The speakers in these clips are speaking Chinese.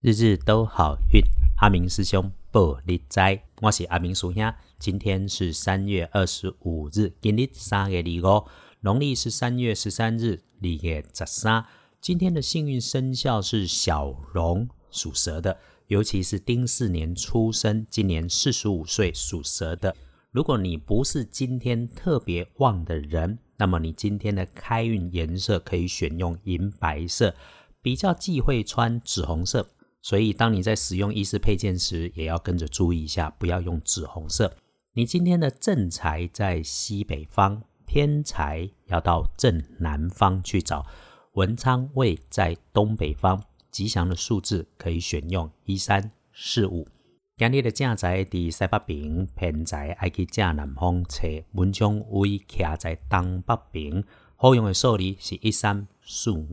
日日都好运，阿明师兄报你知，我是阿明叔兄。今天是三月二十五日，今日三月二五，农历是三月十三日，二月十三。今天的幸运生肖是小龙，属蛇的，尤其是丁巳年出生，今年四十五岁属蛇的。如果你不是今天特别旺的人，那么你今天的开运颜色可以选用银白色，比较忌讳穿紫红色。所以，当你在使用衣饰配件时，也要跟着注意一下，不要用紫红色。你今天的正财在西北方，偏财要到正南方去找。文昌位在东北方，吉祥的数字可以选用一三四五。今日的正财在西北边，偏财爱去正南方找。文昌位徛在东北边，好用的数字是一三四五。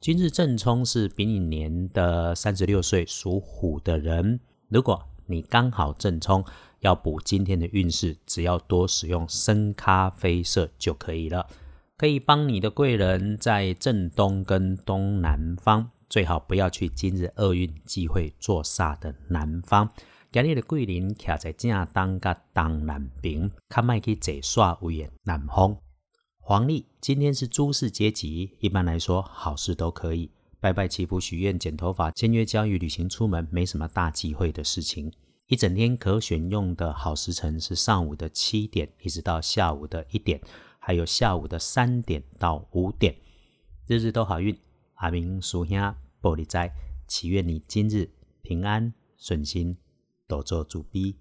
今日正冲是丙寅年的三十六岁属虎的人，如果你刚好正冲，要补今天的运势，只要多使用深咖啡色就可以了，可以帮你的贵人在正东跟东南方，最好不要去今日厄运忌讳坐煞的南方。今日的贵人徛在正东甲东南边，较卖去坐煞位的南方。黄历今天是诸事皆吉，一般来说好事都可以拜拜祈福许愿、剪头发、签约交易、旅行出门，没什么大忌讳的事情。一整天可选用的好时辰是上午的七点一直到下午的一点，还有下午的三点到五点。日日都好运，阿明属兄玻璃斋，祈愿你今日平安顺心，多做主逼。